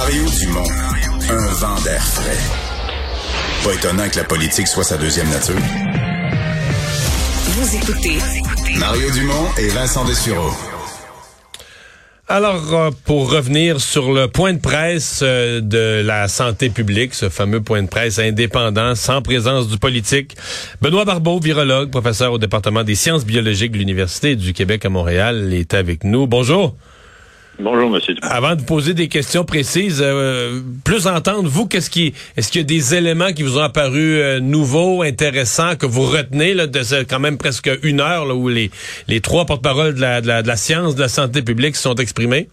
Mario Dumont, un vent d'air frais. Pas étonnant que la politique soit sa deuxième nature. Vous écoutez Mario Dumont et Vincent Dessureau. Alors, euh, pour revenir sur le point de presse euh, de la santé publique, ce fameux point de presse indépendant, sans présence du politique, Benoît Barbeau, virologue, professeur au département des sciences biologiques de l'Université du Québec à Montréal, est avec nous. Bonjour. Bonjour, monsieur. Avant de poser des questions précises, euh, plus entendre, vous, qu'est-ce qui, est-ce qu'il y a des éléments qui vous ont apparu euh, nouveaux, intéressants, que vous retenez là, de ce, quand même presque une heure là, où les, les trois porte-paroles de la, de, la, de la science, de la santé publique se sont exprimés?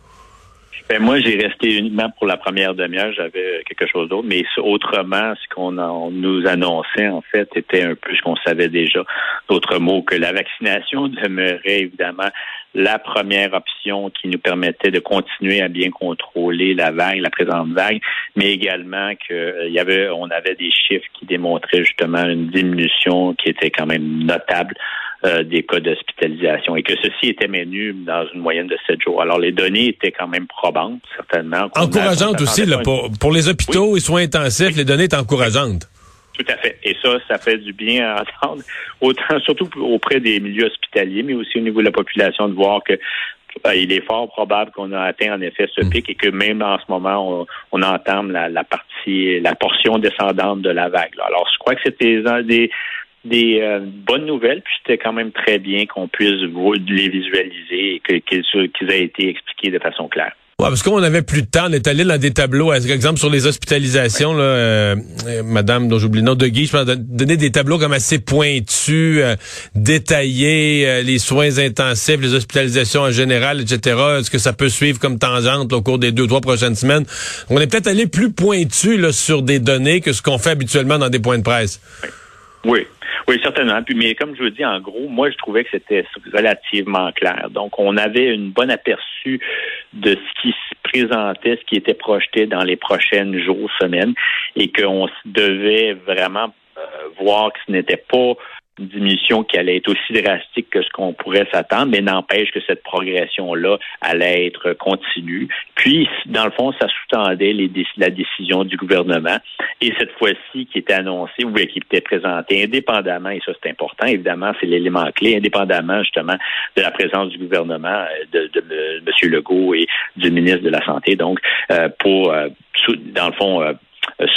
Ben, moi, j'ai resté uniquement pour la première demi-heure. J'avais quelque chose d'autre. Mais autrement, ce qu'on nous annonçait, en fait, était un peu ce qu'on savait déjà. D'autres mots, que la vaccination demeurait évidemment la première option qui nous permettait de continuer à bien contrôler la vague, la présente vague, mais également qu'il euh, y avait, on avait des chiffres qui démontraient justement une diminution qui était quand même notable euh, des cas d'hospitalisation et que ceci était maintenu dans une moyenne de sept jours. Alors, les données étaient quand même probantes, certainement. Encourageantes aussi, là, pour, pour, les hôpitaux et soins intensifs, les données étaient encourageantes. Tout à fait. Et ça, ça fait du bien à entendre, autant surtout auprès des milieux hospitaliers, mais aussi au niveau de la population, de voir que euh, il est fort probable qu'on a atteint en effet ce hmm. pic et que même en ce moment, on, on entame la, la, partie, la portion descendante de la vague. Alors, je crois que c'était des, des euh, bonnes nouvelles, puis c'était quand même très bien qu'on puisse les visualiser et qu'ils aient été expliqués de façon claire. Ouais, parce qu'on avait plus de temps, on est allé dans des tableaux, par exemple sur les hospitalisations, là, euh, euh, Madame dont j'oublie le nom de Guy, je donner des tableaux comme assez pointus, détaillés, les soins intensifs, les hospitalisations en général, etc. Est-ce que ça peut suivre comme tangente au cours des deux trois prochaines semaines On est peut-être allé plus pointu là, sur des données que ce qu'on fait habituellement dans des points de presse. Oui. Oui, certainement. Puis, mais comme je vous dis, en gros, moi, je trouvais que c'était relativement clair. Donc, on avait une bonne aperçu de ce qui se présentait, ce qui était projeté dans les prochaines jours, semaines, et qu'on devait vraiment euh, voir que ce n'était pas diminution qui allait être aussi drastique que ce qu'on pourrait s'attendre, mais n'empêche que cette progression-là allait être continue. Puis, dans le fond, ça sous-tendait la décision du gouvernement et cette fois-ci qui était annoncée ou qui était présentée indépendamment, et ça c'est important, évidemment, c'est l'élément clé, indépendamment justement de la présence du gouvernement, euh, de, de, M. Legault et du ministre de la Santé, donc, euh, pour, euh, dans le fond, euh,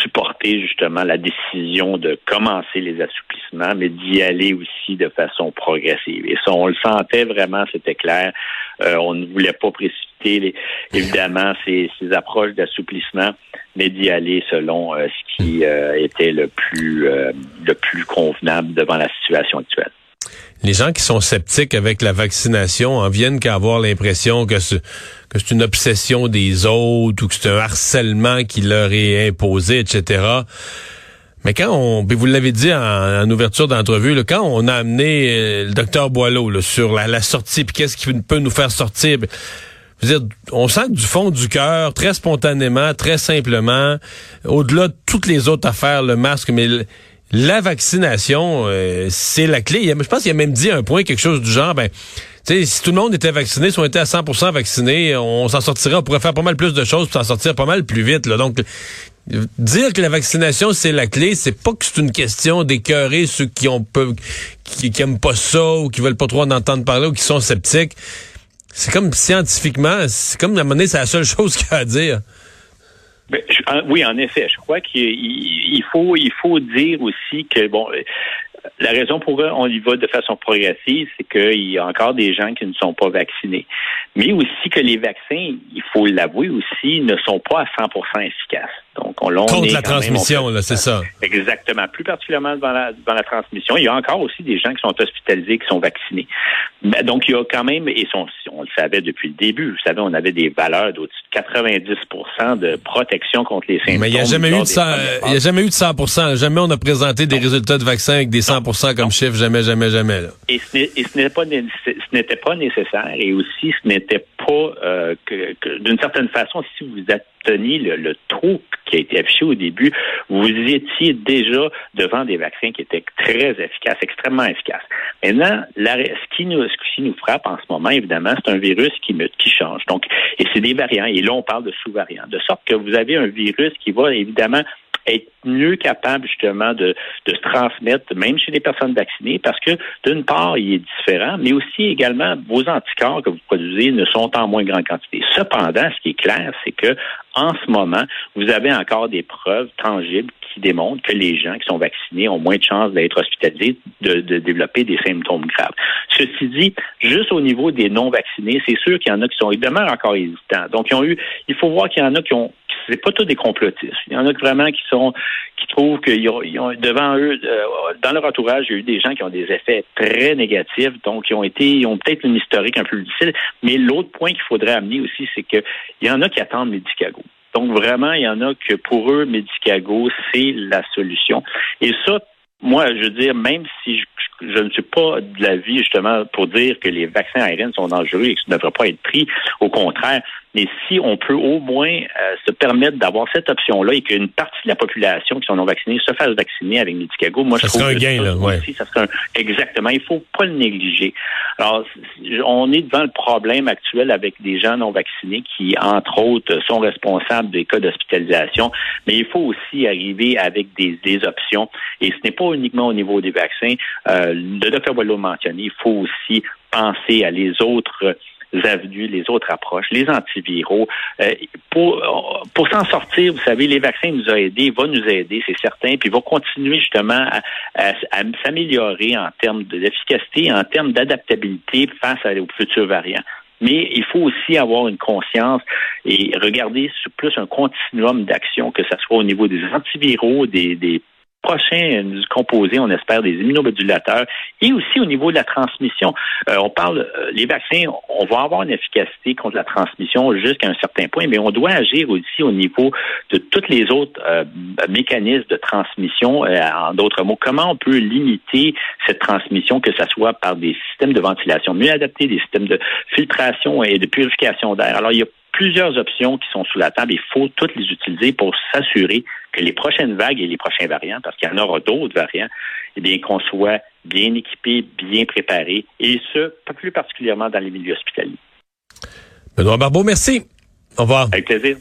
supporter justement la décision de commencer les assouplissements, mais d'y aller aussi de façon progressive. Et ça, on le sentait vraiment, c'était clair. Euh, on ne voulait pas précipiter, évidemment, ces, approches d'assouplissement, mais d'y aller selon euh, ce qui était le plus, le plus convenable devant la situation actuelle les gens qui sont sceptiques avec la vaccination en viennent qu'à avoir l'impression que c'est que c'est une obsession des autres ou que c'est un harcèlement qui leur est imposé, etc. Mais quand on, vous l'avez dit en, ouverture d'entrevue, quand on a amené euh, le docteur Boileau sur la, sortie, puis qu'est-ce qui peut nous faire sortir, dire, on sent que du fond du cœur, très spontanément, très simplement, au-delà de toutes les autres affaires, le masque, mais la vaccination, euh, c'est la clé. Je pense qu'il a même dit un point, quelque chose du genre, ben, si tout le monde était vacciné, si on était à 100% vacciné, on s'en sortirait, on pourrait faire pas mal plus de choses pour s'en sortir pas mal plus vite. Donc, dire que la vaccination, c'est la clé, c'est pas que c'est une question d'écœurer ceux qui ont peu, qui, aiment pas ça ou qui veulent pas trop en entendre parler ou qui sont sceptiques. C'est comme scientifiquement, c'est comme moment donné, c'est la seule chose qu'il y a à dire. Ben, oui, en effet. Je crois qu'il faut, il faut dire aussi que bon, la raison pour laquelle on y va de façon progressive, c'est qu'il y a encore des gens qui ne sont pas vaccinés. Mais aussi que les vaccins, il faut l'avouer aussi, ne sont pas à 100% efficaces. Donc, on, Contre la transmission, là, c'est ça. Exactement. Plus particulièrement devant la, devant la transmission. Il y a encore aussi des gens qui sont hospitalisés, qui sont vaccinés. Mais, donc, il y a quand même, et on, on le savait depuis le début, vous savez, on avait des valeurs d'au-dessus de 90% de protection contre les symptômes. Mais il n'y a jamais eu de 100, il y a jamais eu de 100 Jamais on a présenté des résultats de vaccins avec des 100% comme chiffre. Jamais, jamais, jamais. Là. Et ce n'était pas, ce pas nécessaire. Et aussi, ce n'était pas euh, que, d'une certaine façon, si vous obteniez le, trou qui a été affiché au début, vous étiez déjà devant des vaccins qui étaient très efficaces, extrêmement efficaces. Maintenant, ce, qui nous, ce qui nous frappe en ce moment, évidemment, c'est un virus qui qui change. Donc, et c'est des variants. Et là, on parle de sous-variants. De sorte que vous avez un virus qui va évidemment être mieux capable justement de, de se transmettre, même chez les personnes vaccinées, parce que d'une part, il est différent, mais aussi également vos anticorps que vous produisez ne sont en moins grande quantité. Cependant, ce qui est clair, c'est que en ce moment, vous avez encore des preuves tangibles qui démontrent que les gens qui sont vaccinés ont moins de chances d'être hospitalisés, de, de, développer des symptômes graves. Ceci dit, juste au niveau des non-vaccinés, c'est sûr qu'il y en a qui sont, ils demeurent encore hésitants. Donc, ils ont eu, il faut voir qu'il y en a qui ont, c'est pas tous des complotistes. Il y en a vraiment qui sont qui trouvent qu'ils ont, devant eux, euh, dans leur entourage, il y a eu des gens qui ont des effets très négatifs, donc ils ont été, ils ont peut-être une historique un peu difficile. Mais l'autre point qu'il faudrait amener aussi, c'est qu'il y en a qui attendent Medicago. Donc vraiment, il y en a que pour eux, Medicago, c'est la solution. Et ça, moi, je veux dire, même si je, je ne suis pas de l'avis justement pour dire que les vaccins ARN sont dangereux et que ça ne devrait pas être pris, au contraire, mais si on peut au moins euh, se permettre d'avoir cette option-là et qu'une partie de la population qui sont non vaccinés se fasse vacciner avec Medicago, moi ça je trouve un gain, là, ouais. ça serait un, exactement. Il faut pas le négliger. Alors, on est devant le problème actuel avec des gens non vaccinés qui, entre autres, sont responsables des cas d'hospitalisation, mais il faut aussi arriver avec des, des options. Et ce n'est pas uniquement au niveau des vaccins. Euh, le docteur Boileau mentionné, il faut aussi penser à les autres avenues, les autres approches, les antiviraux. Euh, pour pour s'en sortir, vous savez, les vaccins nous ont aidés, vont nous aider, c'est certain, puis vont continuer justement à, s'améliorer en termes d'efficacité, en termes d'adaptabilité face aux futurs variants. Mais il faut aussi avoir une conscience et regarder plus un continuum d'action, que ce soit au niveau des antiviraux, des, des prochain composé, on espère, des immunomodulateurs et aussi au niveau de la transmission. Euh, on parle, euh, les vaccins, on va avoir une efficacité contre la transmission jusqu'à un certain point, mais on doit agir aussi au niveau de tous les autres euh, mécanismes de transmission. en d'autres mots, comment on peut limiter cette transmission, que ce soit par des systèmes de ventilation mieux adaptés, des systèmes de filtration et de purification d'air. Alors, il y a plusieurs options qui sont sous la table. Il faut toutes les utiliser pour s'assurer que les prochaines vagues et les prochains variants, parce qu'il y en aura d'autres variants, eh bien, qu'on soit bien équipé, bien préparé, et ce, plus particulièrement dans les milieux hospitaliers. Benoît Barbeau, merci. Au revoir. Avec plaisir.